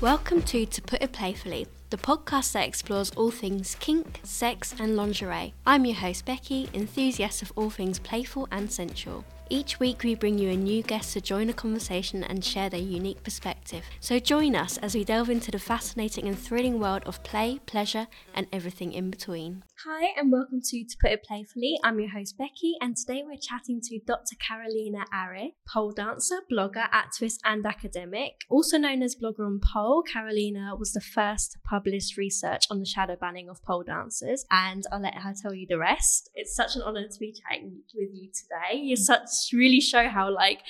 Welcome to To Put It Playfully, the podcast that explores all things kink, sex, and lingerie. I'm your host, Becky, enthusiast of all things playful and sensual. Each week, we bring you a new guest to join the conversation and share their unique perspective. So, join us as we delve into the fascinating and thrilling world of play, pleasure, and everything in between. Hi, and welcome to To Put It Playfully. I'm your host, Becky, and today we're chatting to Dr. Carolina Are, pole dancer, blogger, activist, and academic. Also known as Bloggeronpole, Carolina was the first to publish research on the shadow banning of pole dancers, and I'll let her tell you the rest. It's such an honor to be chatting with you today. You're such really show how like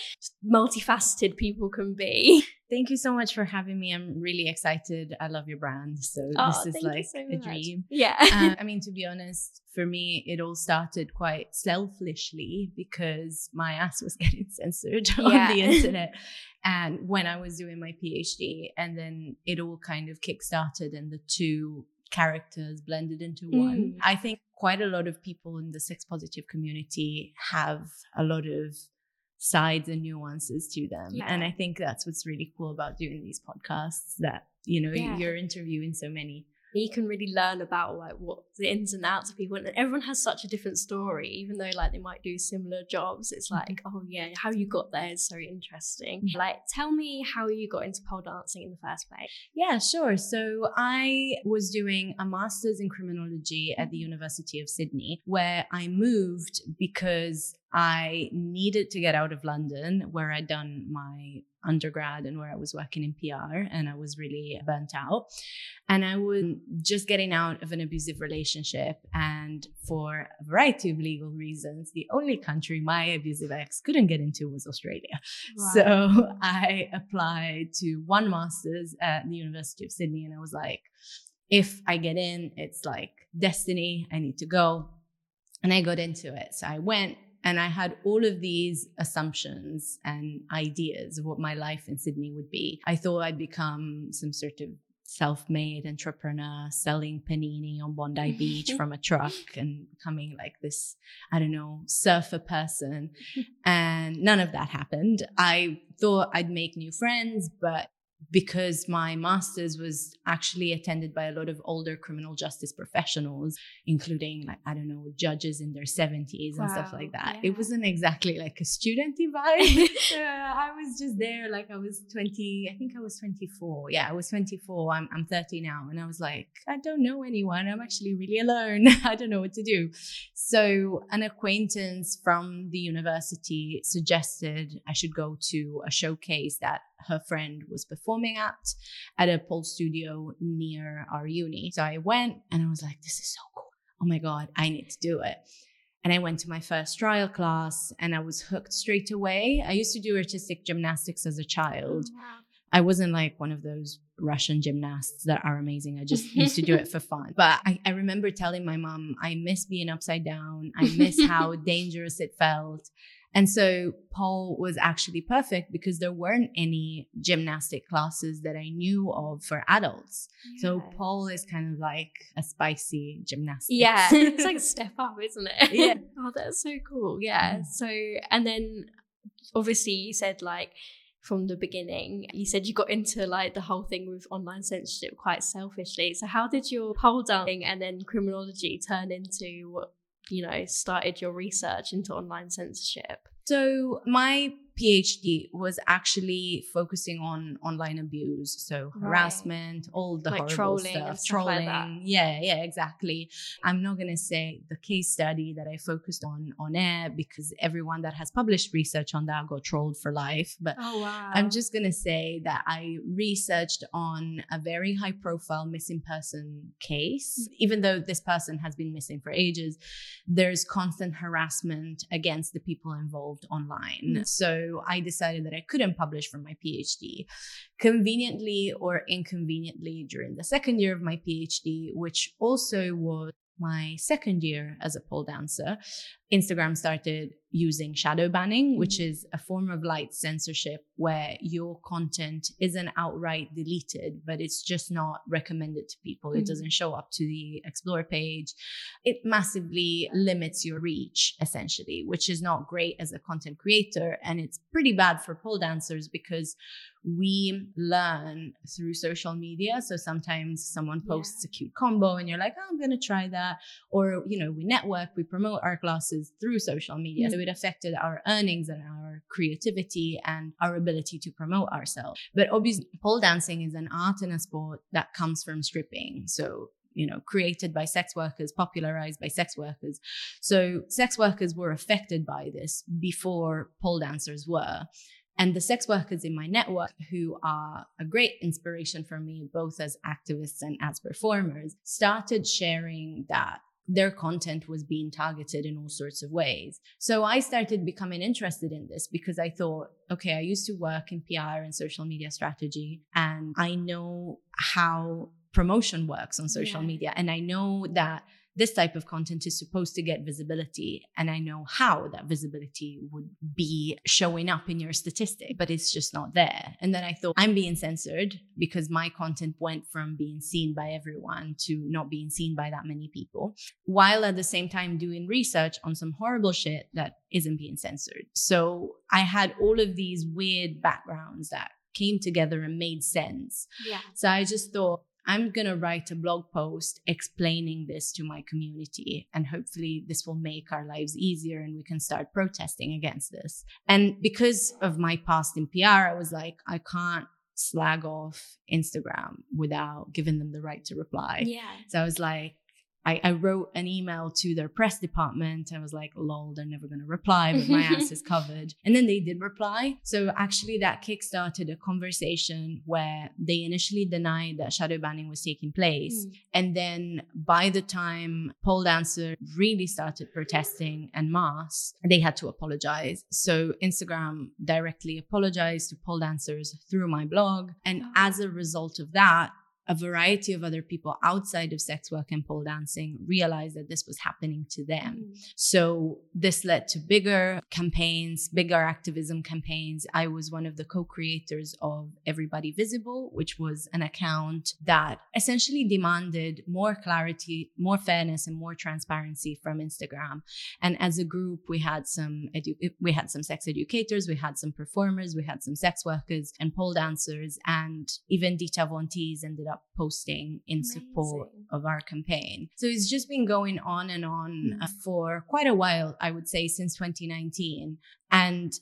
multifaceted people can be. Thank you so much for having me. I'm really excited. I love your brand. So oh, this is like so a dream. Yeah. uh, I mean, to be honest, for me, it all started quite selfishly because my ass was getting censored yeah. on the internet. and when I was doing my PhD, and then it all kind of kickstarted, and the two characters blended into one. Mm. I think quite a lot of people in the sex positive community have a lot of sides and nuances to them. Yeah. And I think that's what's really cool about doing these podcasts that, you know, yeah. you're interviewing so many you can really learn about like what the ins and outs of people and everyone has such a different story even though like they might do similar jobs it's mm-hmm. like oh yeah how you got there is so interesting. Like tell me how you got into pole dancing in the first place. Yeah sure. So i was doing a master's in criminology at the university of sydney where i moved because I needed to get out of London, where I'd done my undergrad and where I was working in PR, and I was really burnt out. And I was hmm. just getting out of an abusive relationship. And for a variety of legal reasons, the only country my abusive ex couldn't get into was Australia. Wow. So I applied to one master's at the University of Sydney, and I was like, if I get in, it's like destiny. I need to go. And I got into it. So I went and I had all of these assumptions and ideas of what my life in Sydney would be. I thought I'd become some sort of self-made entrepreneur selling panini on Bondi Beach from a truck and becoming like this, I don't know, surfer person. and none of that happened. I thought I'd make new friends, but because my master's was actually attended by a lot of older criminal justice professionals, including like, I don't know, judges in their 70s wow, and stuff like that. Yeah. It wasn't exactly like a student vibe. uh, I was just there, like I was 20, I think I was 24. Yeah, I was 24. I'm, I'm 30 now. And I was like, I don't know anyone. I'm actually really alone. I don't know what to do. So an acquaintance from the university suggested I should go to a showcase that her friend was performing at at a pole studio near our uni. So I went and I was like, this is so cool. Oh my God, I need to do it. And I went to my first trial class and I was hooked straight away. I used to do artistic gymnastics as a child. Oh, wow. I wasn't like one of those Russian gymnasts that are amazing. I just used to do it for fun. But I, I remember telling my mom, I miss being upside down. I miss how dangerous it felt. And so pole was actually perfect because there weren't any gymnastic classes that I knew of for adults. Yeah. So pole is kind of like a spicy gymnastic. Yeah. it's like step up, isn't it? Yeah. oh, that's so cool. Yeah. Mm. So, and then obviously you said like, from the beginning. You said you got into like the whole thing with online censorship quite selfishly. So how did your pole dancing and then criminology turn into what you know, started your research into online censorship? So, my PhD was actually focusing on online abuse, so right. harassment, all the like horrible trolling stuff, trolling. Like yeah, yeah, exactly. I'm not gonna say the case study that I focused on on air because everyone that has published research on that got trolled for life. But oh, wow. I'm just gonna say that I researched on a very high profile missing person case. Mm. Even though this person has been missing for ages, there's constant harassment against the people involved online. Mm. So I decided that I couldn't publish for my PhD. Conveniently or inconveniently, during the second year of my PhD, which also was my second year as a pole dancer, Instagram started using shadow banning, which mm-hmm. is a form of light censorship where your content isn't outright deleted, but it's just not recommended to people. Mm-hmm. It doesn't show up to the explore page. It massively limits your reach, essentially, which is not great as a content creator. And it's pretty bad for pole dancers because we learn through social media. So sometimes someone posts yeah. a cute combo and you're like, oh, I'm going to try that. Or, you know, we network, we promote our classes through social media. Mm-hmm. So it affected our earnings and our creativity and our ability to promote ourselves. But obviously, pole dancing is an art and a sport that comes from stripping. So you know created by sex workers popularized by sex workers so sex workers were affected by this before pole dancers were and the sex workers in my network, who are a great inspiration for me, both as activists and as performers, started sharing that their content was being targeted in all sorts of ways. So I started becoming interested in this because I thought, okay, I used to work in PR and social media strategy, and I know how promotion works on social yeah. media. And I know that this type of content is supposed to get visibility and i know how that visibility would be showing up in your statistic but it's just not there and then i thought i'm being censored because my content went from being seen by everyone to not being seen by that many people while at the same time doing research on some horrible shit that isn't being censored so i had all of these weird backgrounds that came together and made sense yeah so i just thought I'm going to write a blog post explaining this to my community. And hopefully, this will make our lives easier and we can start protesting against this. And because of my past in PR, I was like, I can't slag off Instagram without giving them the right to reply. Yeah. So I was like, I, I, wrote an email to their press department. I was like, lol, they're never going to reply, but my ass is covered. And then they did reply. So actually, that kickstarted a conversation where they initially denied that shadow banning was taking place. Mm. And then by the time pole dancer really started protesting en masse, they had to apologize. So Instagram directly apologized to pole dancers through my blog. And oh. as a result of that, a variety of other people outside of sex work and pole dancing realized that this was happening to them. Mm. So this led to bigger campaigns, bigger activism campaigns. I was one of the co-creators of Everybody Visible, which was an account that essentially demanded more clarity, more fairness and more transparency from Instagram. And as a group, we had some edu- we had some sex educators, we had some performers, we had some sex workers and pole dancers and even Dita Von Teese ended up up posting in Amazing. support of our campaign. So it's just been going on and on mm-hmm. for quite a while, I would say, since 2019. And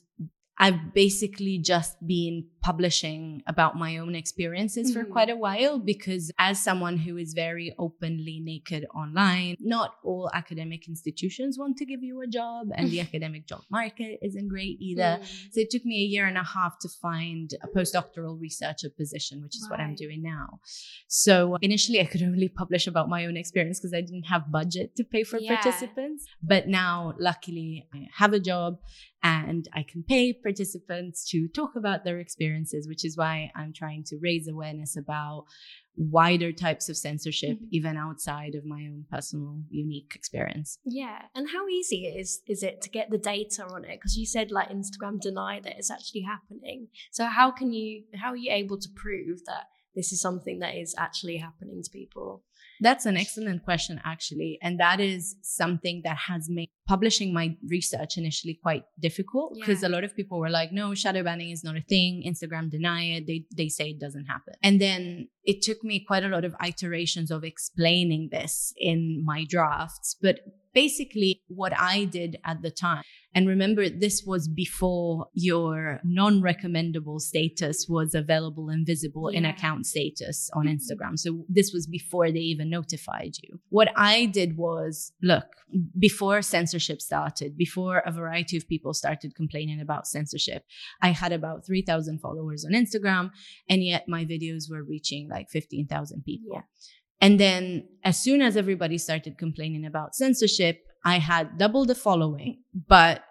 I've basically just been publishing about my own experiences mm-hmm. for quite a while because, as someone who is very openly naked online, not all academic institutions want to give you a job, and the academic job market isn't great either. Mm. So, it took me a year and a half to find a postdoctoral researcher position, which is right. what I'm doing now. So, initially, I could only publish about my own experience because I didn't have budget to pay for yeah. participants. But now, luckily, I have a job and I can pay participants to talk about their experiences, which is why I'm trying to raise awareness about wider types of censorship mm-hmm. even outside of my own personal unique experience. Yeah. And how easy is is it to get the data on it? Because you said like instagram deny that it's actually happening. So how can you how are you able to prove that this is something that is actually happening to people that's an excellent question, actually. And that is something that has made publishing my research initially quite difficult because yeah. a lot of people were like, no, shadow banning is not a thing. Instagram deny it. They, they say it doesn't happen. And then it took me quite a lot of iterations of explaining this in my drafts. But basically, what I did at the time and remember, this was before your non recommendable status was available and visible yeah. in account status on mm-hmm. Instagram. So this was before they even notified you. What I did was look, before censorship started, before a variety of people started complaining about censorship, I had about 3,000 followers on Instagram. And yet my videos were reaching like 15,000 people. Yeah. And then as soon as everybody started complaining about censorship, I had double the following, but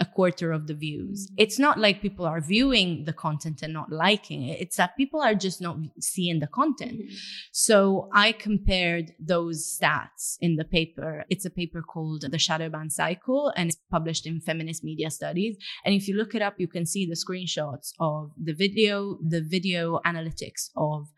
a quarter of the views. Mm-hmm. It's not like people are viewing the content and not liking it. It's that people are just not seeing the content. Mm-hmm. So I compared those stats in the paper. It's a paper called The Shadow Ban Cycle and it's published in Feminist Media Studies. And if you look it up, you can see the screenshots of the video, the video analytics of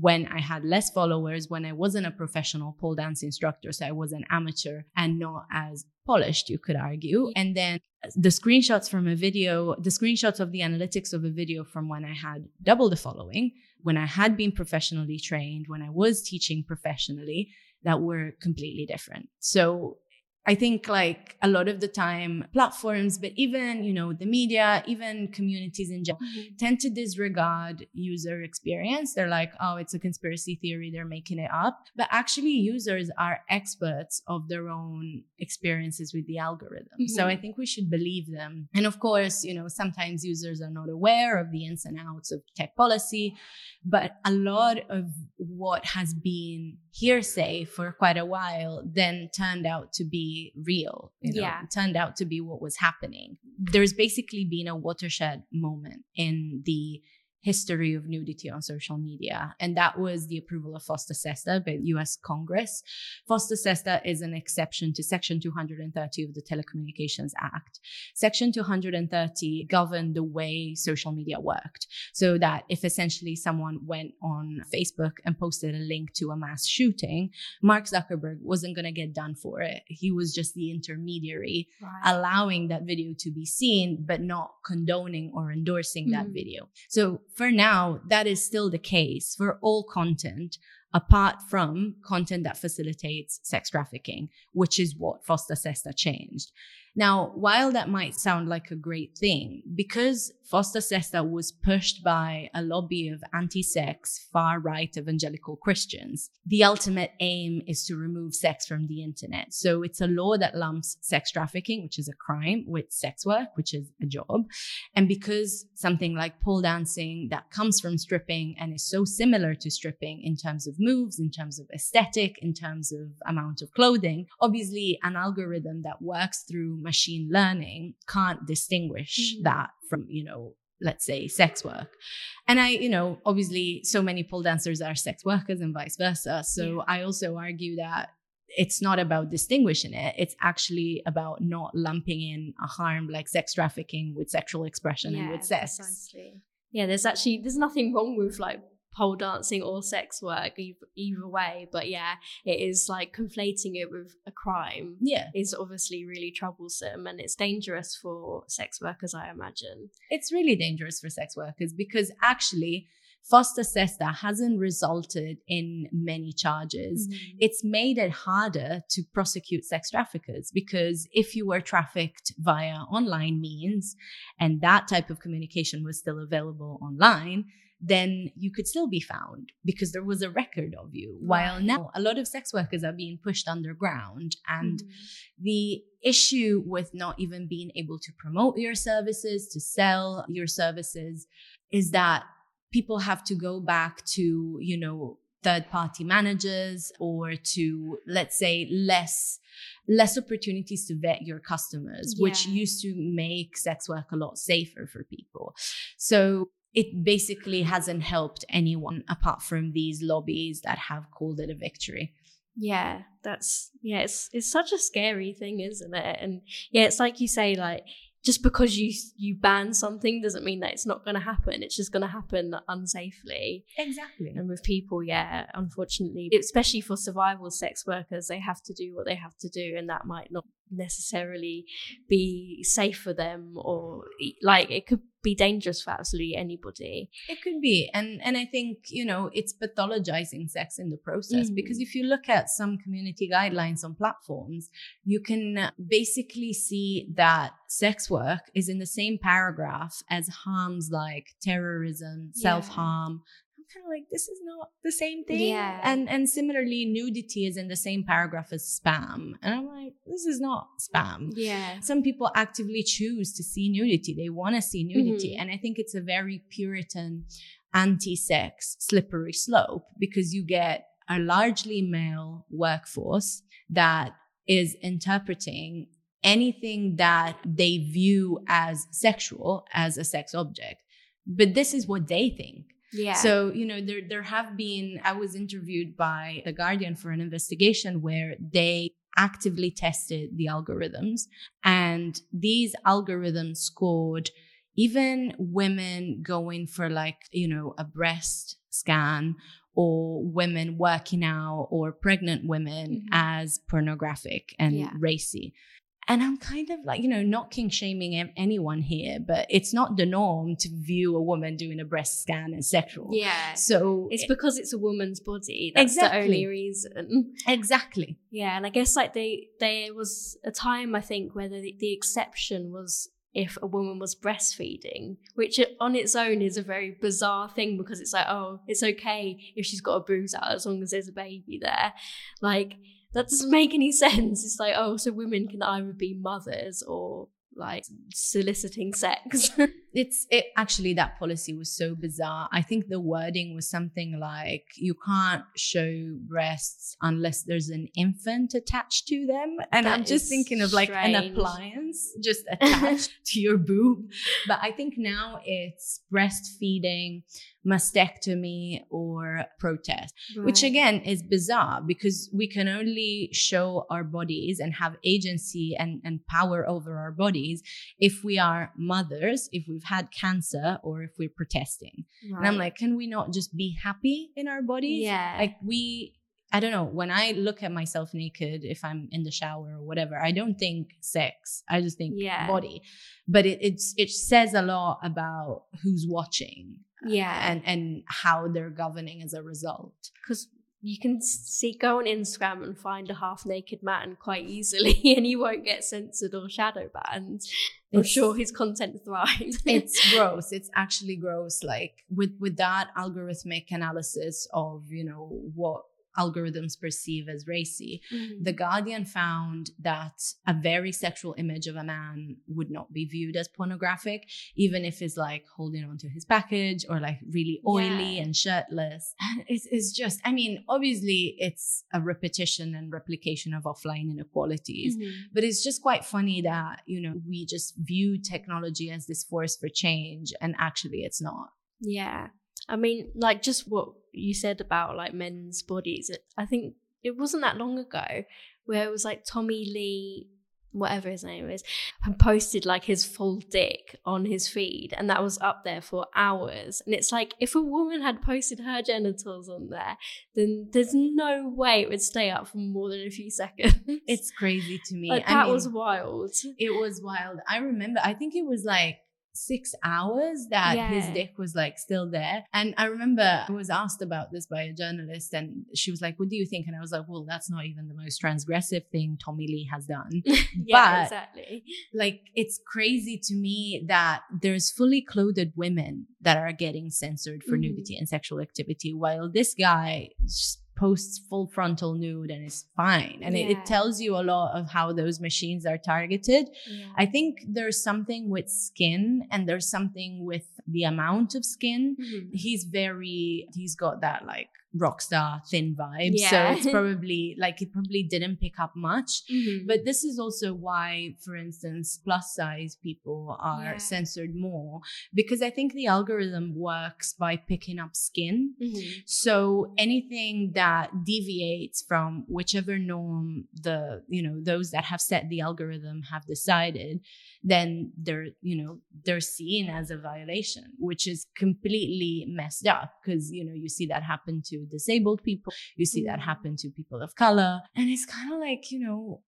when I had less followers, when I wasn't a professional pole dance instructor, so I was an amateur and not as polished, you could argue. And then the screenshots from a video, the screenshots of the analytics of a video from when I had double the following, when I had been professionally trained, when I was teaching professionally, that were completely different. So I think like a lot of the time platforms, but even, you know, the media, even communities in general mm-hmm. tend to disregard user experience. They're like, oh, it's a conspiracy theory. They're making it up. But actually users are experts of their own experiences with the algorithm. Mm-hmm. So I think we should believe them. And of course, you know, sometimes users are not aware of the ins and outs of tech policy, but a lot of what has been hearsay for quite a while then turned out to be real. You know, yeah. turned out to be what was happening. There's basically been a watershed moment in the history of nudity on social media. And that was the approval of FOSTA SESTA by US Congress. FOSTA SESTA is an exception to Section 230 of the Telecommunications Act. Section 230 governed the way social media worked. So that if essentially someone went on Facebook and posted a link to a mass shooting, Mark Zuckerberg wasn't going to get done for it. He was just the intermediary, right. allowing that video to be seen, but not condoning or endorsing mm-hmm. that video. So for now, that is still the case for all content apart from content that facilitates sex trafficking, which is what FOSTA SESTA changed. Now, while that might sound like a great thing, because FOSTA SESTA was pushed by a lobby of anti sex, far right evangelical Christians, the ultimate aim is to remove sex from the internet. So it's a law that lumps sex trafficking, which is a crime, with sex work, which is a job. And because something like pole dancing that comes from stripping and is so similar to stripping in terms of moves, in terms of aesthetic, in terms of amount of clothing, obviously an algorithm that works through machine learning can't distinguish mm. that from, you know, let's say sex work. And I, you know, obviously so many pole dancers are sex workers and vice versa. So yeah. I also argue that it's not about distinguishing it. It's actually about not lumping in a harm like sex trafficking with sexual expression yeah, and with sex. Precisely. Yeah, there's actually there's nothing wrong with like pole dancing or sex work either, way but yeah it is like conflating it with a crime yeah is obviously really troublesome and it's dangerous for sex workers i imagine it's really dangerous for sex workers because actually FOSTA SESTA hasn't resulted in many charges. Mm-hmm. It's made it harder to prosecute sex traffickers because if you were trafficked via online means and that type of communication was still available online, then you could still be found because there was a record of you. While now a lot of sex workers are being pushed underground. And mm-hmm. the issue with not even being able to promote your services, to sell your services, is that people have to go back to, you know, third party managers or to let's say less less opportunities to vet your customers yeah. which used to make sex work a lot safer for people so it basically hasn't helped anyone apart from these lobbies that have called it a victory. Yeah, that's yeah, it's it's such a scary thing, isn't it? And yeah, it's like you say, like just because you you ban something doesn't mean that it's not going to happen. It's just going to happen unsafely. Exactly. And with people, yeah, unfortunately, especially for survival sex workers, they have to do what they have to do, and that might not necessarily be safe for them or like it could be dangerous for absolutely anybody it could be and and i think you know it's pathologizing sex in the process mm. because if you look at some community guidelines on platforms you can basically see that sex work is in the same paragraph as harms like terrorism yeah. self-harm kind of like this is not the same thing. Yeah. And and similarly, nudity is in the same paragraph as spam. And I'm like, this is not spam. Yeah. Some people actively choose to see nudity. They want to see nudity. Mm-hmm. And I think it's a very Puritan anti-sex slippery slope because you get a largely male workforce that is interpreting anything that they view as sexual as a sex object. But this is what they think. Yeah. So, you know, there there have been I was interviewed by The Guardian for an investigation where they actively tested the algorithms and these algorithms scored even women going for like, you know, a breast scan or women working out or pregnant women Mhm. as pornographic and Yeah. racy. And I'm kind of like, you know, not kink shaming anyone here, but it's not the norm to view a woman doing a breast scan as sexual. yeah. So It's because it's a woman's body. That's the only reason. exactly. Yeah, and I guess like they there was a time I think where the, the exception was if a woman was breastfeeding, which on its own is a very bizarre thing because it's like, oh, it's okay if she's got a bruise out as long as there's a baby there. Like that doesn't make any sense. It's like, oh, so women can either be mothers or like soliciting sex. It's it actually that policy was so bizarre. I think the wording was something like you can't show breasts unless there's an infant attached to them. And That I'm just thinking of like an appliance just attached to your boob. But I think now it's breastfeeding, mastectomy, or protest. which again is bizarre because we can only show our bodies and have agency and, and power over our bodies if we are mothers, if we've had cancer, or if we're protesting. And I'm like, can we not just be happy in our bodies? Yeah. Like we I don't know, when I look at myself naked, if I'm in the shower or whatever, I don't think sex. I just think Yeah. body. But it it's it says a lot about who's watching yeah, and and how they're governing as a result. because you can see go on Instagram and find a half naked man quite easily, and he won't get censored or shadow banned. I'm sure his content thrives. it's gross it's actually gross like with with that algorithmic analysis of you know what algorithms perceive as racy Mhm. the guardian found that a very sexual image of a man would not be viewed as pornographic even if he's like holding onto his package or like really oily Yeah. and shirtless it's, it's just i mean obviously it's a repetition and replication of offline inequalities Mhm. but it's just quite funny that, you know, we just view technology as this force for change and actually it's not. Yeah. I mean, like just what you said about like men's bodies. It, I think it wasn't that long ago where it was like Tommy Lee, whatever his name is, had posted like his full dick on his feed and that was up there for hours. And it's like if a woman had posted her genitals on there, then there's no way it would stay up for more than a few seconds. It's crazy to me. like that mean, was wild. it was wild. I remember, I think it was like six hours that his dick was like still there. And I remember I was asked about this by a journalist and she was like, What do you think? And I was like, Well, that's not even the most transgressive thing Tommy Lee has done. yeah, But- exactly. like it's crazy to me that there's fully clothed women that are getting censored for Mhm. nudity and sexual activity while this guy just posts full frontal nude and is fine and it, Yeah. it tells you a lot of how those machines are targeted Yeah. i think there's something with skin and there's something with the amount of skin Mhm. he's very he's got that like rock star thin vibe so it's probably like it probably didn't pick up much Mhm. but this is also why, for instance, plus size people are Yeah. censored more because I think the algorithm works by picking up skin. Mhm. So anything that deviates from whichever norm the, you know, those that have set the algorithm have decided, then they're, you know, they're seen as a violation, which is completely messed up because, you know, you see that happen to disabled people, you see that Mm. happen to people of color. And it's kind of like, you know,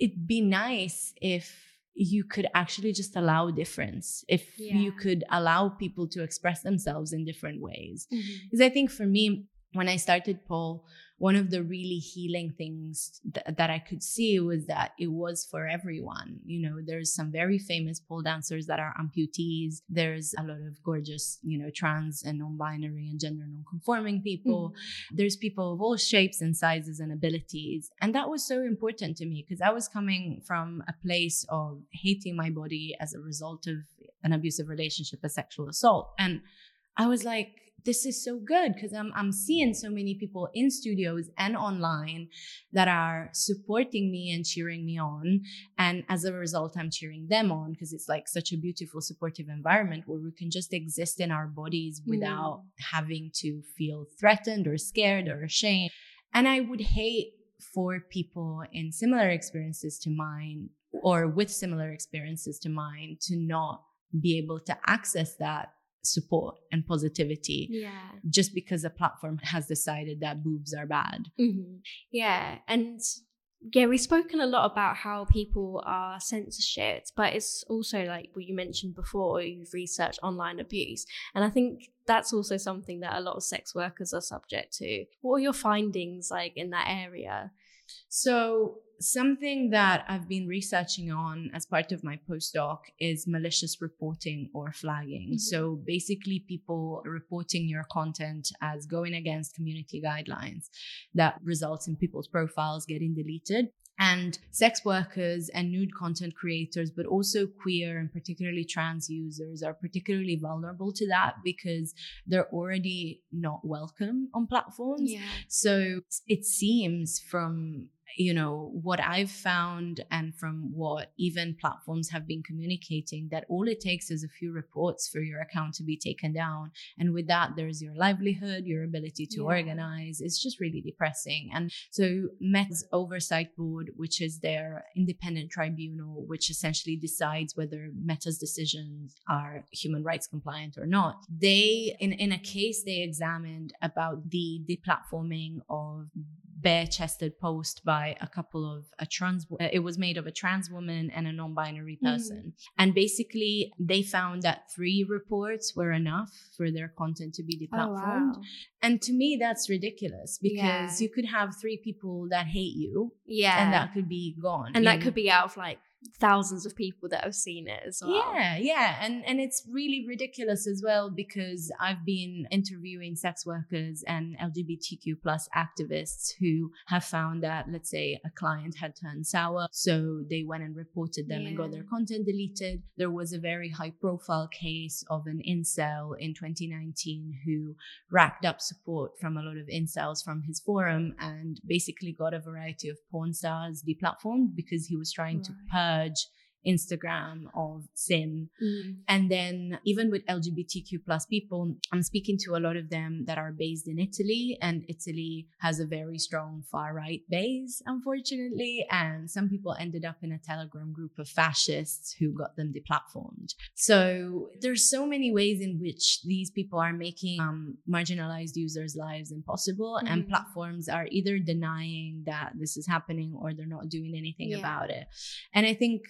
it'd be nice if you could actually just allow difference, if Yeah. you could allow people to express themselves in different ways. Because I think for me, when I started pole, one of the really healing things th- that I could see was that it was for everyone. You know, there's some very famous pole dancers that are amputees. There's a lot of gorgeous, you know, trans and non-binary and gender non-conforming people. Mm-hmm. There's people of all shapes and sizes and abilities. And that was so important to me because I was coming from a place of hating my body as a result of an abusive relationship, a sexual assault. And I was like, this is so good because I'm, I'm seeing so many people in studios and online that are supporting me and cheering me on. And as a result, I'm cheering them on because it's like such a beautiful, supportive environment where we can just exist in our bodies without mm. having to feel threatened or scared or ashamed. And I would hate for people in similar experiences to mine or with similar experiences to mine to not be able to access that support and positivity yeah. just because a platform has decided that boobs are bad. Mm-hmm. yeah and yeah we've spoken a lot about how people are censored but it's also like what you mentioned before you've researched online abuse and i think that's also something that a lot of sex workers are subject to. What are your findings like in that area? So something that I've been researching on as part of my postdoc is malicious reporting or flagging. Mm-hmm. So basically, people reporting your content as going against community guidelines that results in people's profiles getting deleted. And sex workers and nude content creators, but also queer and particularly trans users, are particularly vulnerable to that because they're already not welcome on platforms. Yeah. So it seems from you know what i've found and from what even platforms have been communicating that all it takes is a few reports for your account to be taken down. And with that there's your livelihood your ability to yeah. organize. It's just really depressing. And so meta's oversight board which is their independent tribunal which essentially decides whether meta's decisions are human rights compliant or not they in, in a case they examined about the deplatforming of bare chested post by a couple of a trans uh, it was made of a trans woman and a non-binary mm-hmm. person mm. and basically they found that three reports were enough for their content to be deplatformed oh, wow. and to me that's ridiculous because yeah. you could have three people that hate you yeah and that could be gone and that know? could be out of like thousands of people that have seen it as well. Yeah, yeah. And and it's really ridiculous as well because I've been interviewing sex workers and LGBTQ plus activists who have found that let's say a client had turned sour. So they went and reported them yeah. and got their content deleted. There was a very high profile case of an incel in 2019 who racked up support from a lot of incels from his forum and basically got a variety of porn stars deplatformed because he was trying right. to purge purge Instagram of sin. Mm. And then even with LGBTQ plus people, I'm speaking to a lot of them that are based in Italy and Italy has a very strong far right base, unfortunately. And some people ended up in a telegram group of fascists who got them deplatformed. So there's so many ways in which these people are making um, marginalized users' lives impossible mm. and platforms are either denying that this is happening or they're not doing anything yeah. about it. And I think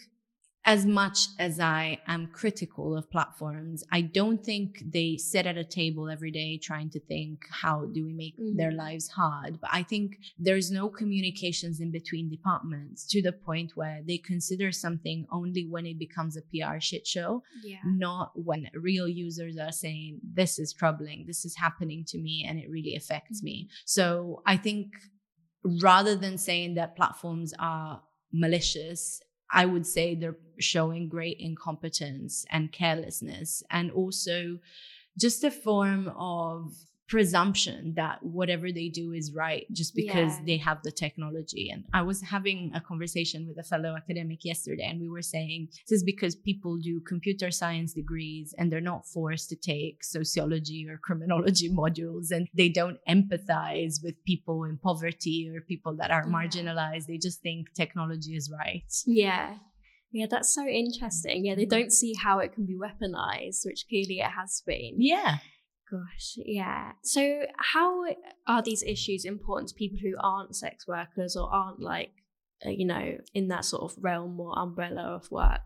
as much as I am critical of platforms, I don't think they sit at a table every day trying to think, how do we make mm-hmm. their lives hard? But I think there's no communications in between departments to the point where they consider something only when it becomes a PR shit show, yeah. not when real users are saying, this is troubling, this is happening to me, and it really affects mm-hmm. me. So I think rather than saying that platforms are malicious I would say they're showing great incompetence and carelessness, and also just a form of presumption that whatever they do is right just because yeah. they have the technology. And I was having a conversation with a fellow academic yesterday, and we were saying this is because people do computer science degrees and they're not forced to take sociology or criminology modules, and they don't empathize with people in poverty or people that are yeah. marginalized. They just think technology is right. Yeah. Yeah, that's so interesting. Yeah, they mm-hmm. don't see how it can be weaponized, which clearly it has been. Yeah. Gosh, yeah. So, how are these issues important to people who aren't sex workers or aren't like, uh, you know, in that sort of realm or umbrella of work?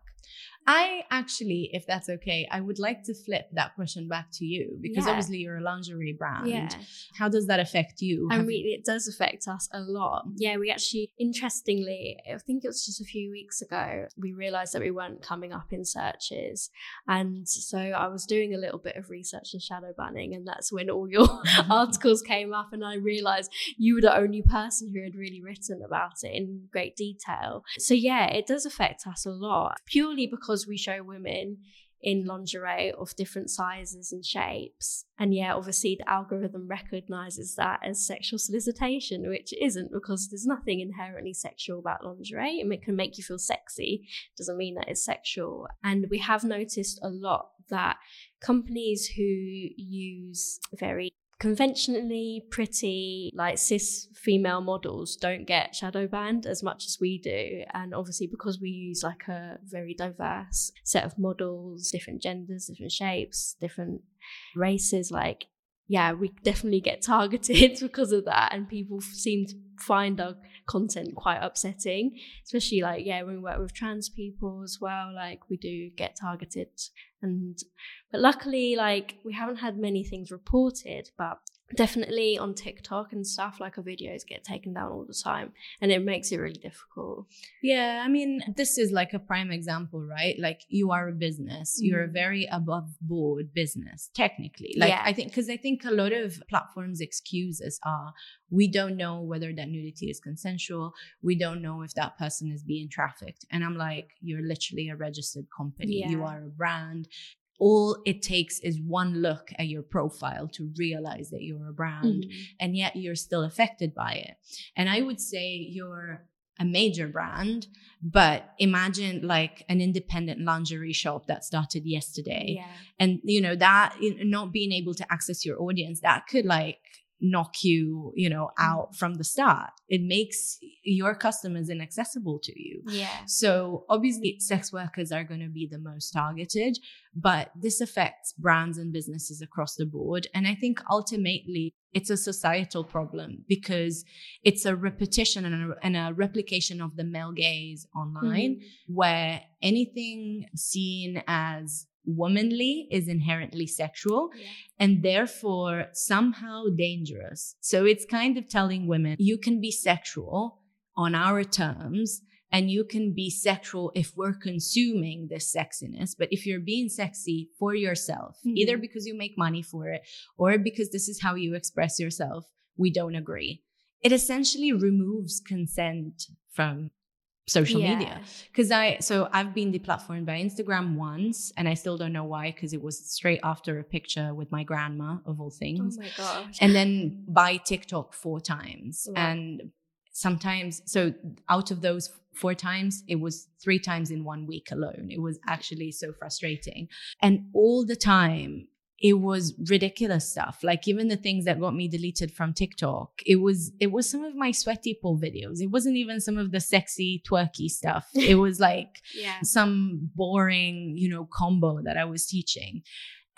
I actually, if that's okay, I would like to flip that question back to you because yeah. obviously you're a lingerie brand. Yeah. How does that affect you? I mean, it does affect us a lot. Yeah, we actually, interestingly, I think it was just a few weeks ago, we realized that we weren't coming up in searches. And so I was doing a little bit of research on shadow banning, and that's when all your articles came up. And I realized you were the only person who had really written about it in great detail. So, yeah, it does affect us a lot purely because we show women in lingerie of different sizes and shapes. And yeah, obviously the algorithm recognizes that as sexual solicitation, which isn't because there's nothing inherently sexual about lingerie. and It can make you feel sexy, doesn't mean that it's sexual. And we have noticed a lot that companies who use very conventionally pretty like cis female models don't get shadow banned as much as we do and obviously because we use like a very diverse set of models different genders different shapes different races like yeah, we definitely get targeted because of that, and people seem to find our content quite upsetting. Especially like yeah, when we work with trans people as well, like we do get targeted, and but luckily like we haven't had many things reported, but definitely on TikTok and stuff, like our videos get taken down all the time and it makes it really difficult. Yeah, I mean, this is like a prime example, right? Like you are a business, mm. you're a mm. very above board business, technically. Like yeah. I think, because I think a lot of platforms' excuses are we don't know whether that nudity is consensual, we don't know if that person is being trafficked. And I'm like, you're literally a registered company, yeah. you are a brand all it takes is one look at your profile to realize that you're a brand mm-hmm. and yet you're still affected by it and i would say you're a major brand but imagine like an independent lingerie shop that started yesterday yeah. and you know that not being able to access your audience that could like knock you you know mm. out from the start it makes your customers inaccessible to you yeah so obviously sex workers are going to be the most targeted but this affects brands and businesses across the board and i think ultimately it's a societal problem because it's a repetition and a, and a replication of the male gaze online mm-hmm. where anything seen as womanly is inherently sexual yeah. and therefore somehow dangerous. So it's kind of telling women you can be sexual on our terms and you can be sexual if we're consuming this sexiness. But if you're being sexy for yourself, mm-hmm. either because you make money for it or because this is how you express yourself, we don't agree. It essentially removes consent from social yeah. media? Because i so i've been deplatformed by instagram once and i still don't know why because it was straight after a picture with my grandma of all oh things. oh my gosh. And then by tiktok four times. Wow. and sometimes so out of those four times it was three times in one week alone. It was actually so frustrating. And all the time it was ridiculous stuff. Like even the things that got me deleted from tiktok it was it was some of my sweaty pole videos. It wasn't even some of the sexy twerky stuff. It was like yeah. some boring you know combo that i was teaching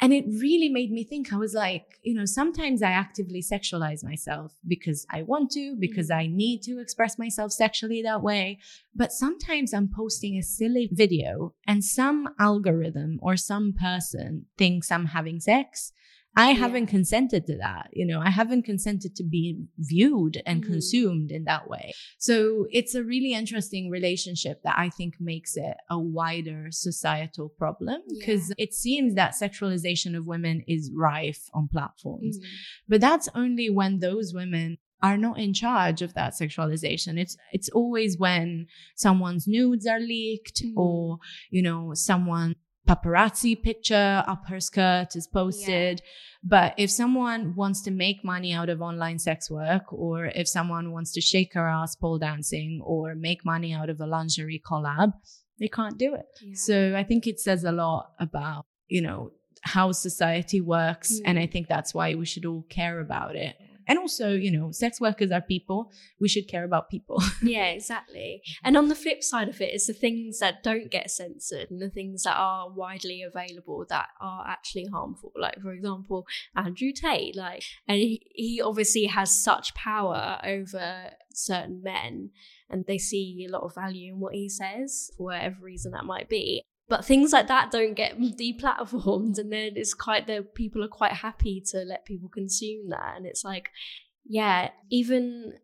and it really made me think. I was like, you know, sometimes I actively sexualize myself because I want to, because mm-hmm. I need to express myself sexually that way. But sometimes I'm posting a silly video and some algorithm or some person thinks I'm having sex I yeah. haven't consented to that. You know, I haven't consented to be viewed and mm-hmm. consumed in that way. So it's a really interesting relationship that I think makes it a wider societal problem because yeah. it seems that sexualization of women is rife on platforms. Mm-hmm. But that's only when those women are not in charge of that sexualization. It's it's always when someone's nudes are leaked mm-hmm. or you know someone paparazzi picture up her skirt is posted. Yeah. But if someone wants to make money out of online sex work, or if someone wants to shake her ass pole dancing, or make money out of a lingerie collab, they can't do it. Yeah. So I think it says a lot about, you know, how society works. Mm. And I think that's why we should all care about it. And also, you know, sex workers are people. We should care about people. yeah, exactly. And on the flip side of it is the things that don't get censored and the things that are widely available that are actually harmful. Like, for example, Andrew Tate, like, and he, he obviously has such power over certain men and they see a lot of value in what he says for whatever reason that might be but things like that don't get deplatformed and then it's quite the people are quite happy to let people consume that and it's like yeah even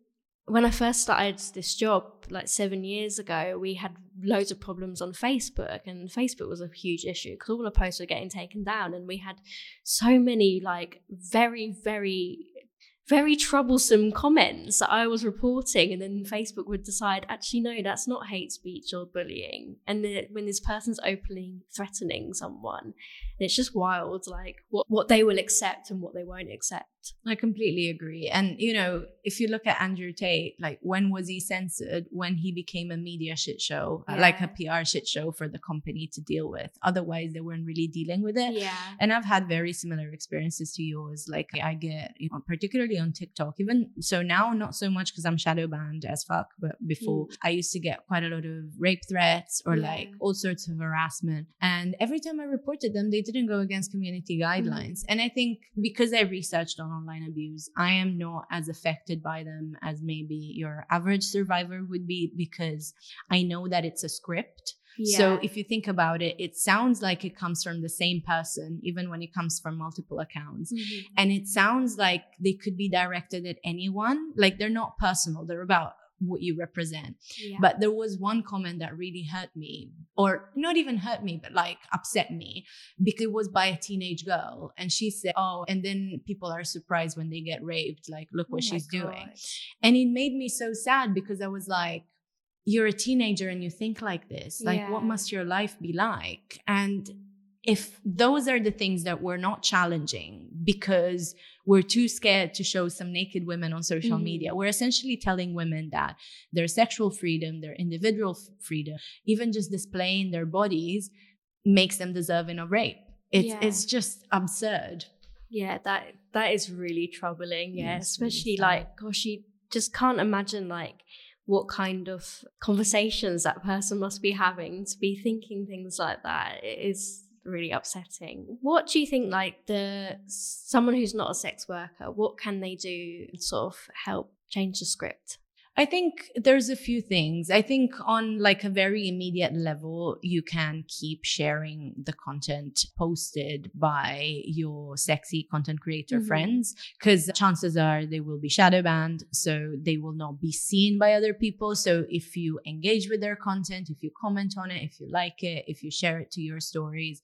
when I first started this job like seven years ago, we had loads of problems on Facebook, and Facebook was a huge issue because all the posts were getting taken down, and we had so many like very, very very troublesome comments that I was reporting, and then Facebook would decide, actually, no, that's not hate speech or bullying. And then when this person's openly threatening someone, it's just wild, like what, what they will accept and what they won't accept. I completely agree. And, you know, if you look at Andrew Tate, like when was he censored? When he became a media shit show, uh, yeah. like a PR shit show for the company to deal with. Otherwise, they weren't really dealing with it. Yeah. And I've had very similar experiences to yours. Like I get, you know, particularly on TikTok, even so now, not so much because I'm shadow banned as fuck, but before mm. I used to get quite a lot of rape threats or yeah. like all sorts of harassment. And every time I reported them, they didn't go against community mm. guidelines. Mm. And I think because I researched on online abuse, I am not as affected by them as maybe your average survivor would be because I know that it's a script. Yeah. So if you think about it, it sounds like it comes from the same person, even when it comes from multiple accounts. Mm-hmm. And it sounds like they could be directed at anyone. Like they're not personal, they're about what you represent. Yeah. But there was one comment that really hurt me, or not even hurt me, but like upset me because it was by a teenage girl. And she said, Oh, and then people are surprised when they get raped. Like, look what oh she's doing. And it made me so sad because I was like, you're a teenager and you think like this. Like, yeah. what must your life be like? And if those are the things that we're not challenging because we're too scared to show some naked women on social mm-hmm. media, we're essentially telling women that their sexual freedom, their individual freedom, even just displaying their bodies makes them deserving of rape. It's yeah. it's just absurd. Yeah, that that is really troubling. Yeah, yes, especially like gosh, you just can't imagine like what kind of conversations that person must be having to be thinking things like that. It is really upsetting. What do you think like the someone who's not a sex worker, what can they do sort of help change the script? I think there's a few things. I think on like a very immediate level, you can keep sharing the content posted by your sexy content creator mm-hmm. friends because chances are they will be shadow banned. So they will not be seen by other people. So if you engage with their content, if you comment on it, if you like it, if you share it to your stories,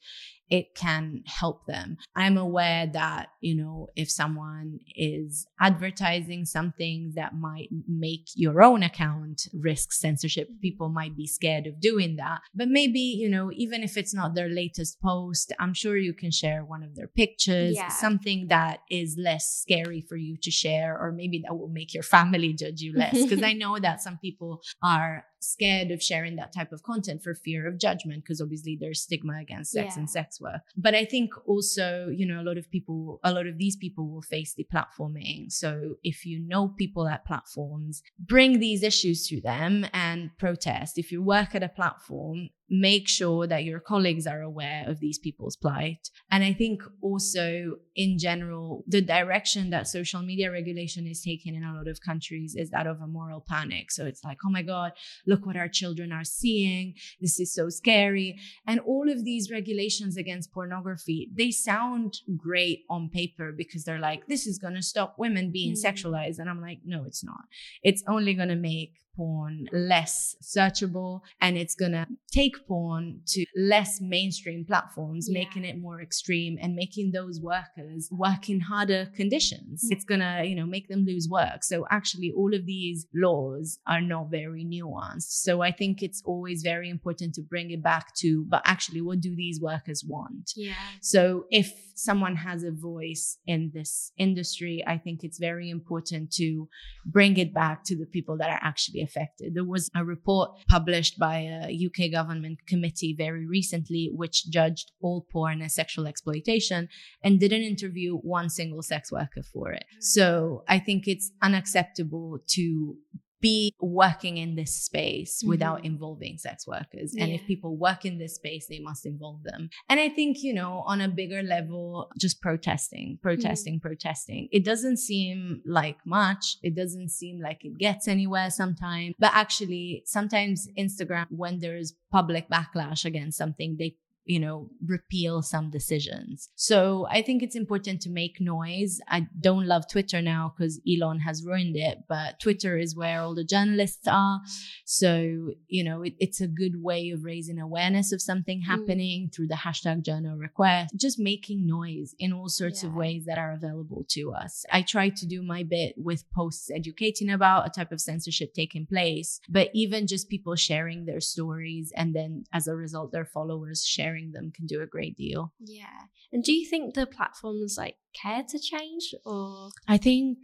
it can help them. I'm aware that, you know, if someone is advertising something that might make your own account risk censorship, mm-hmm. people might be scared of doing that. But maybe, you know, even if it's not their latest post, I'm sure you can share one of their pictures, yeah. something that is less scary for you to share, or maybe that will make your family judge you less. Because I know that some people are scared of sharing that type of content for fear of judgment because obviously there's stigma against sex yeah. and sex work. But i think also you know a lot of people a lot of these people will face deplatforming so if you know people at platforms bring these issues to them and protest. If you work at a platform make sure that your colleagues are aware of these people's plight. And I think also in general, the direction that social media regulation is taking in a lot of countries is that of a moral panic. So it's like, oh my God, look what our children are seeing. This is so scary. And all of these regulations against pornography, they sound great on paper because they're like, this is going to stop women being mm. sexualized. And I'm like, no, it's not. It's only going to make porn less searchable and it's going to take porn to less mainstream platforms, yeah. making it more extreme and making those workers work in harder conditions. Mm-hmm. It's going to, you know, make them lose work. So actually all of these laws are not very nuanced. So I think it's always very important to bring it back to, but actually what do these workers want? Yeah. So if someone has a voice in this industry, I think it's very important to bring it back to the people that are actually affected. There was a report published by a UK government committee very recently, which judged all porn as sexual exploitation and didn't interview one single sex worker for it. Mm. So I think it's unacceptable to be working in this space mm-hmm. without involving sex workers. Yeah. And if people work in this space, they must involve them. And I think, you know, on a bigger level, just protesting, protesting, mm-hmm. protesting. It doesn't seem like much. It doesn't seem like it gets anywhere sometimes. But actually, sometimes Instagram, when there's public backlash against something, they you know, repeal some decisions. So I think it's important to make noise. I don't love Twitter now because Elon has ruined it, but Twitter is where all the journalists are. So, you know, it, it's a good way of raising awareness of something mm. happening mm. through the hashtag journo request, just making noise in all sorts yeah. of ways that are available to us. I try to do my bit with posts educating about a type of censorship taking place, but even just people sharing their stories and then as a result, their followers sharing sharing them can do a great deal. Yeah. And do you think the platforms like care to change or? I think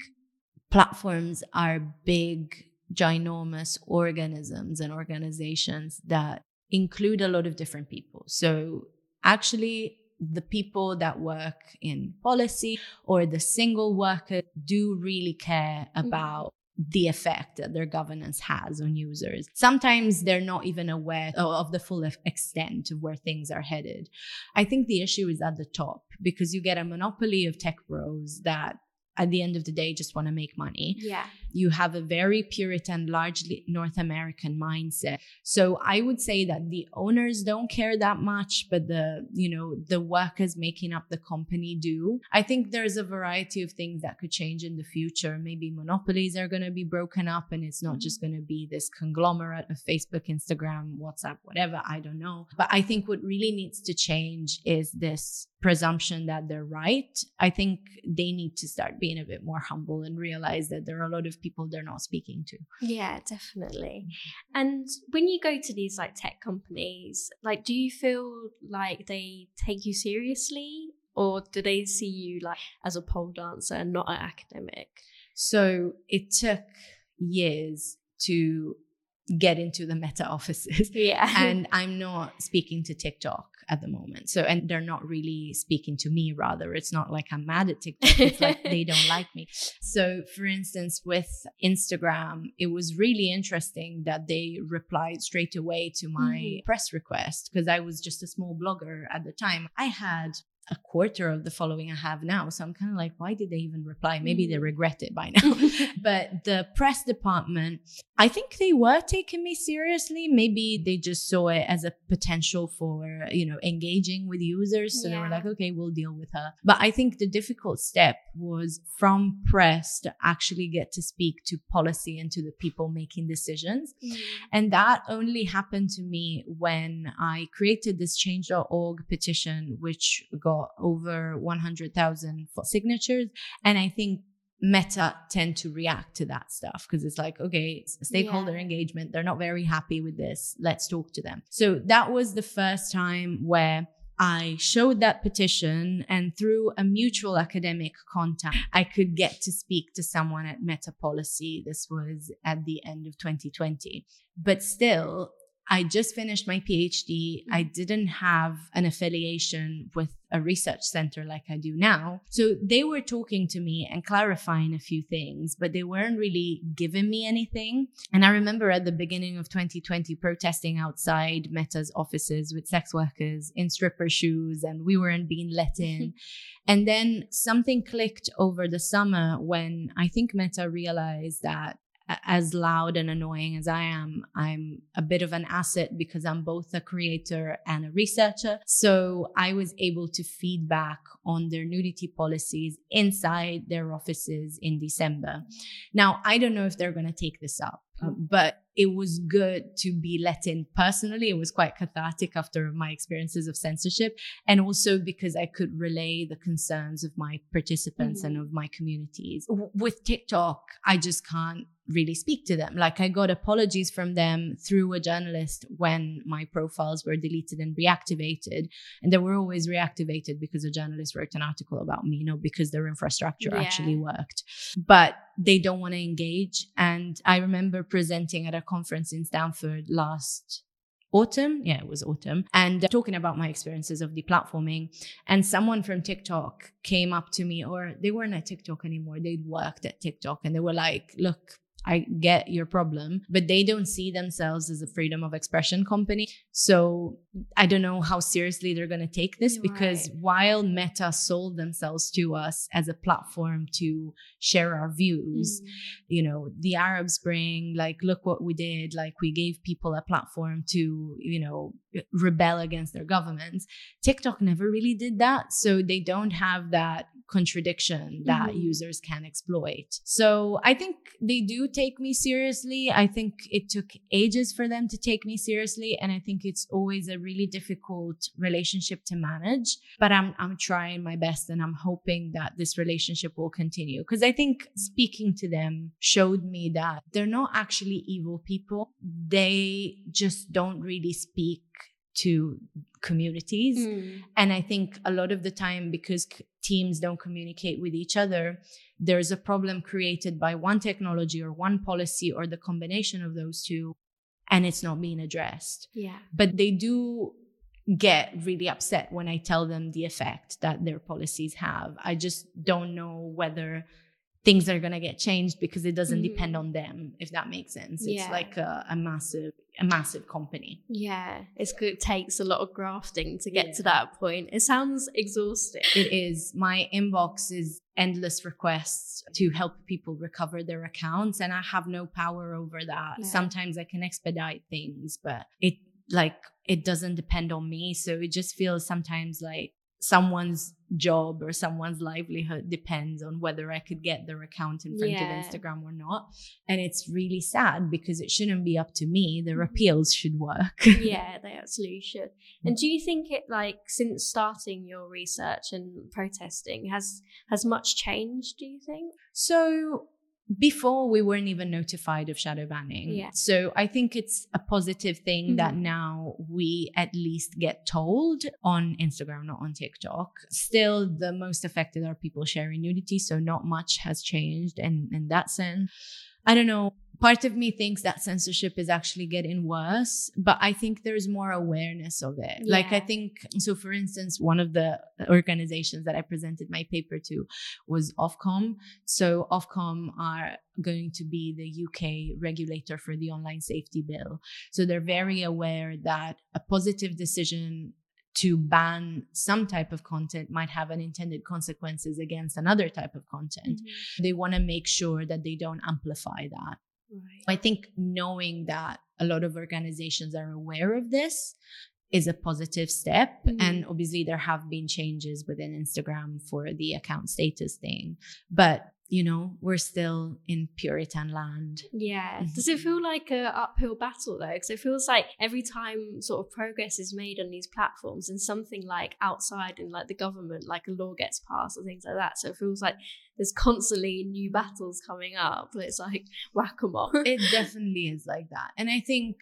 platforms are big, ginormous organisms and organizations that include a lot of different people. So actually, the people that work in policy or the single worker do really care mm-hmm. about the effect that their governance has on users. Sometimes they're not even aware of the full extent of where things are headed. I think the issue is at the top because you get a monopoly of tech bros that at the end of the day just want to make money. Yeah. You have a very Puritan, largely North American mindset. So I would say that the owners don't care that much, but the, you know, the workers making up the company do. I think there's a variety of things that could change in the future. Maybe monopolies are going to be broken up and it's not mm-hmm. just going to be this conglomerate of Facebook, Instagram, WhatsApp, whatever. I don't know. But I think what really needs to change is this presumption that they're right. I think they need to start being a bit more humble and realize that there are a lot of people they're not speaking to. Yeah, definitely. Mm-hmm. And when you go to these like tech companies, like do you feel like they take you seriously or do they see you like as a pole dancer and not an academic? So it took years to get into the meta offices. Yeah. And I'm not speaking to TikTok at the moment. So, and they're not really speaking to me, rather. It's not like I'm mad at TikTok. It's like they don't like me. So, for instance, with Instagram, it was really interesting that they replied straight away to my mm-hmm. press request because I was just a small blogger at the time. I had a quarter of the following I have now. So I'm kind of like, why did they even reply? Maybe they mm. regret it by now. but the press department, I think they were taking me seriously. Maybe they just saw it as a potential for, you know, engaging with users. So yeah. they were like, okay, we'll deal with her. But I think the difficult step was from press to actually get to speak to policy and to the people making decisions. Mm. And that only happened to me when I created this change.org petition, which got got over 100,000 signatures. And I think Meta tend to react to that stuff because it's like, okay, stakeholder yeah. engagement. They're not very happy with this. Let's talk to them. So that was the first time where I showed that petition and through a mutual academic contact, I could get to speak to someone at Meta Policy. This was at the end of 2020. But still, I just finished my PhD. I mm-hmm. didn't have an affiliation with a research center like I do now. So they were talking to me and clarifying a few things, but they weren't really giving me anything. And I remember at the beginning of 2020 protesting outside Meta's offices with sex workers in stripper shoes, and we weren't being let in. and then something clicked over the summer when I think Meta realized that as loud and annoying as I am, I'm a bit of an asset because I'm both a creator and a researcher. So I was able to feedback on their nudity policies inside their offices in December. Now, I don't know if they're going to take this up, but it was good to be let in personally. It was quite cathartic after my experiences of censorship. And also because I could relay the concerns of my participants mm-hmm. and of my communities. W- with TikTok, I just can't really speak to them. Like I got apologies from them through a journalist when my profiles were deleted and reactivated. And they were always reactivated because a journalist wrote an article about me, you know, because their infrastructure yeah. actually worked. But they don't want to engage. And I remember presenting at a conference in Stanford last autumn. Yeah, it was autumn. And uh, talking about my experiences of deplatforming. And someone from TikTok came up to me, or they weren't at TikTok anymore. They'd worked at TikTok and they were like, look, I get your problem, but they don't see themselves as a freedom of expression company. So I don't know how seriously they're going to take this You're because while Meta sold themselves to us as a platform to share our views, Mm. you know, the Arab Spring, like, look what we did. Like, we gave people a platform to, you know, rebel against their governments. TikTok never really did that. So they don't have that contradiction that Mhm. users can exploit. So I think they do take me seriously. I think it took ages for them to take me seriously. And I think it's always a really difficult relationship to manage. But I'm I'm trying my best and I'm hoping that this relationship will continue. Because I think speaking to them showed me that they're not actually evil people. They just don't really speak to communities. Mm. And I think a lot of the time, because c- teams don't communicate with each other, there's a problem created by one technology or one policy or the combination of those two, and it's not being addressed. Yeah. But they do get really upset when I tell them the effect that their policies have. I just don't know whether things are going to get changed because it doesn't Mhm. depend on them if that makes sense Yeah. it's like a, a massive a massive company Yeah. It's good. It takes a lot of grafting to get to that point. It sounds exhausting. It is. My inbox is endless requests to help people recover their accounts, and I have no power over that. Yeah. Sometimes I can expedite things, but it like it doesn't depend on me. So it just feels sometimes like someone's job or someone's livelihood depends on whether I could get their account in front Yeah. of Instagram or not. And it's really sad because it shouldn't be up to me. Their Mhm. appeals should work. yeah, they absolutely should. And do you think it like since starting your research and protesting has has much changed? Do you think? So before we weren't even notified of shadow banning. Yeah. So I think it's a positive thing that Mhm. now we at least get told on Instagram, not on TikTok. Still, the most affected are people sharing nudity. So not much has changed in, in that sense. I don't know. Part of me thinks that censorship is actually getting worse, but I think there's more awareness of it. Like, I think, so for instance, one of the organizations that I presented my paper to was Ofcom. So Ofcom are going to be the UK regulator for the online safety bill. So they're very aware that a positive decision to ban some type of content might have unintended consequences against another type of content. Mm-hmm. They want to make sure that they don't amplify that. Right. I think knowing that a lot of organizations are aware of this is a positive step. Mhm. And obviously, there have been changes within Instagram for the account status thing. But, you know, we're still in Puritan land. Yeah. Mhm. Does it feel like a uphill battle though? Because it feels like every time sort of progress is made on these platforms and something like outside and like the government, like a law gets passed or things like that. So it feels like there's constantly new battles coming up. It's like whack a mole. It definitely is like that. And I think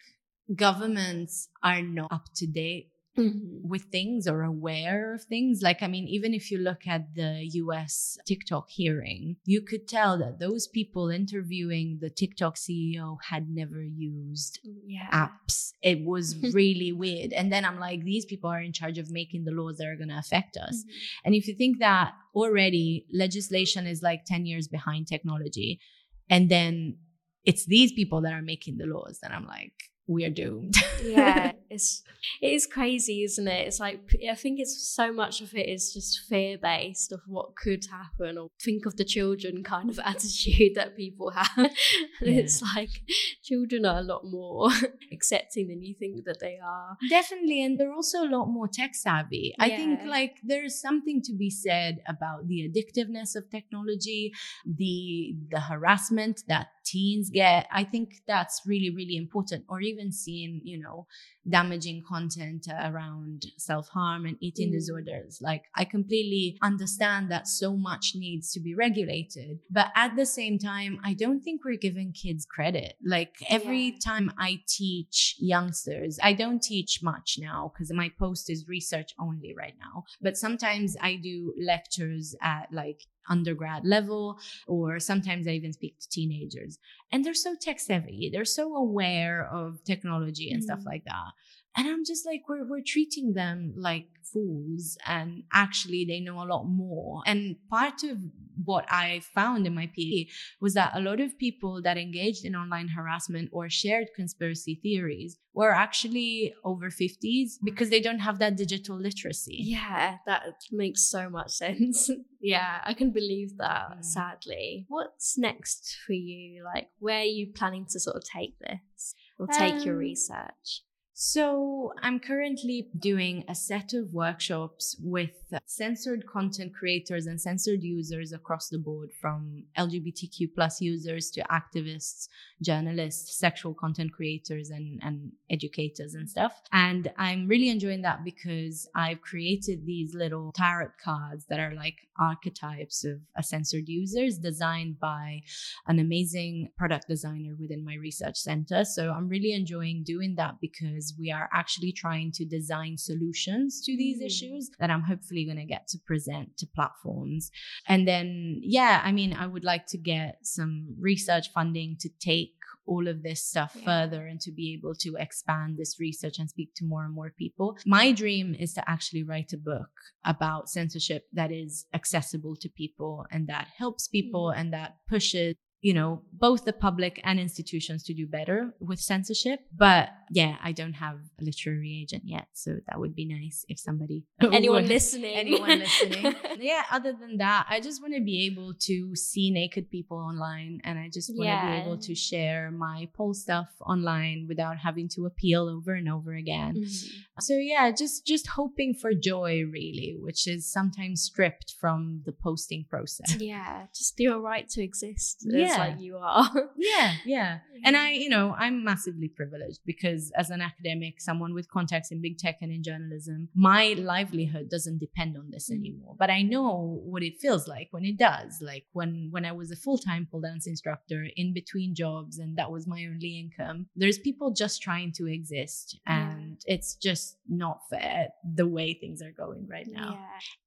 governments are not up to date Mhm. with things or aware of things. Like, I mean, even if you look at the US TikTok hearing, you could tell that those people interviewing the TikTok CEO had never used Yeah. apps. It was really weird. And then I'm like, these people are in charge of making the laws that are going to affect us. Mhm. And if you think that already legislation is like 10 years behind technology, and then it's these people that are making the laws, then I'm like, we are doomed. yeah, it's it is crazy, isn't it? It's like I think it's so much of it is just fear based of what could happen, or think of the children kind of attitude that people have. And It's like children are a lot more accepting than you think that they are. Definitely. And they're also a lot more tech savvy. I think like there's something to be said about the addictiveness of technology, the the harassment that teens get. I think that's really, really important. Or even seeing, you know, damaging content around self-harm and eating Mm. disorders. Like I completely understand that so much needs to be regulated. But at the same time, I don't think we're giving kids credit. Like every Yeah. time I teach youngsters, I don't teach much now because my post is research only right now. But sometimes I do lectures at like undergrad level, or sometimes I even speak to teenagers. And they're so tech savvy, they're so aware of technology and stuff Mm. like that. And I'm just like, we're, we're treating them like fools and actually they know a lot more. And part of what I found in my PhD was that a lot of people that engaged in online harassment or shared conspiracy theories were actually over 50s because they don't have that digital literacy. Yeah, that makes so much sense. yeah, I can believe that, sadly. What's next for you? Like, where are you planning to sort of take this or take um, your research? So, I'm currently doing a set of workshops with censored content creators and censored users across the board, from LGBTQ plus users to activists, journalists, sexual content creators, and, and educators and stuff. And I'm really enjoying that because I've created these little tarot cards that are like archetypes of a censored users designed by an amazing product designer within my research center. So, I'm really enjoying doing that because because we are actually trying to design solutions to these mm. issues that I'm hopefully going to get to present to platforms. And then, yeah, I mean, I would like to get some research funding to take all of this stuff yeah. further and to be able to expand this research and speak to more and more people. My dream is to actually write a book about censorship that is accessible to people and that helps people mm. and that pushes you know, both the public and institutions to do better with censorship. But yeah, I don't have a literary agent yet. So that would be nice if somebody. Anyone listening. Anyone listening. yeah, other than that, I just want to be able to see naked people online and I just want to yeah. be able to share my pole stuff online without having to appeal over and over again. Mm-hmm. So yeah, just just hoping for joy really, which is sometimes stripped from the posting process. Yeah, just your right to exist. Yeah like you are. yeah, yeah. And I, you know, I'm massively privileged because as an academic, someone with contacts in big tech and in journalism, my livelihood doesn't depend on this mm. anymore. But I know what it feels like when it does. Like when when I was a full-time pole dance instructor in between jobs and that was my only income. There's people just trying to exist and it's just not fair the way things are going right now.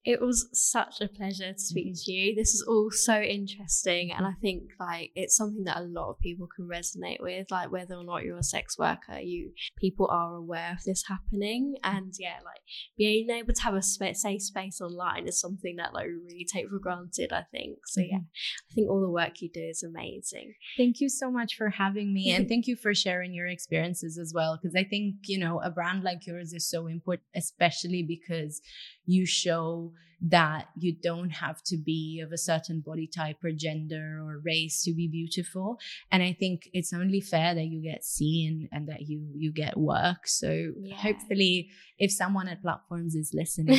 Yeah. It was such a pleasure to speak mm-hmm. to you. This is all so interesting and I think like it's something that a lot of people can resonate with like whether or not you're a sex worker you people are aware of this happening and yeah like being able to have a safe space online is something that like we really take for granted I think so yeah mm-hmm. I think all the work you do is amazing thank you so much for having me and thank you for sharing your experiences as well because I think you know a brand like yours is so important especially because you show that you don't have to be of a certain body type or gender or race to be beautiful. And i think it's only fair that you get seen and that you you get work. So yeah. hopefully if someone at platforms is listening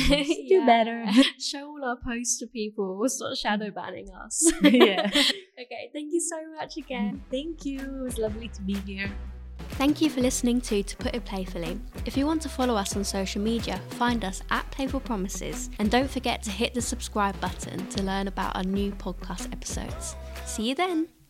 do better. Show all our posts to people. We'll start mm. shadow banning us. Yeah. Okay thank you so much again. Mm. Thank you. It was lovely to be here Thank you for listening to To Put It Playfully. If you want to follow us on social media, find us at Playful Promises and don't forget to hit the subscribe button to learn about our new podcast episodes. See you then!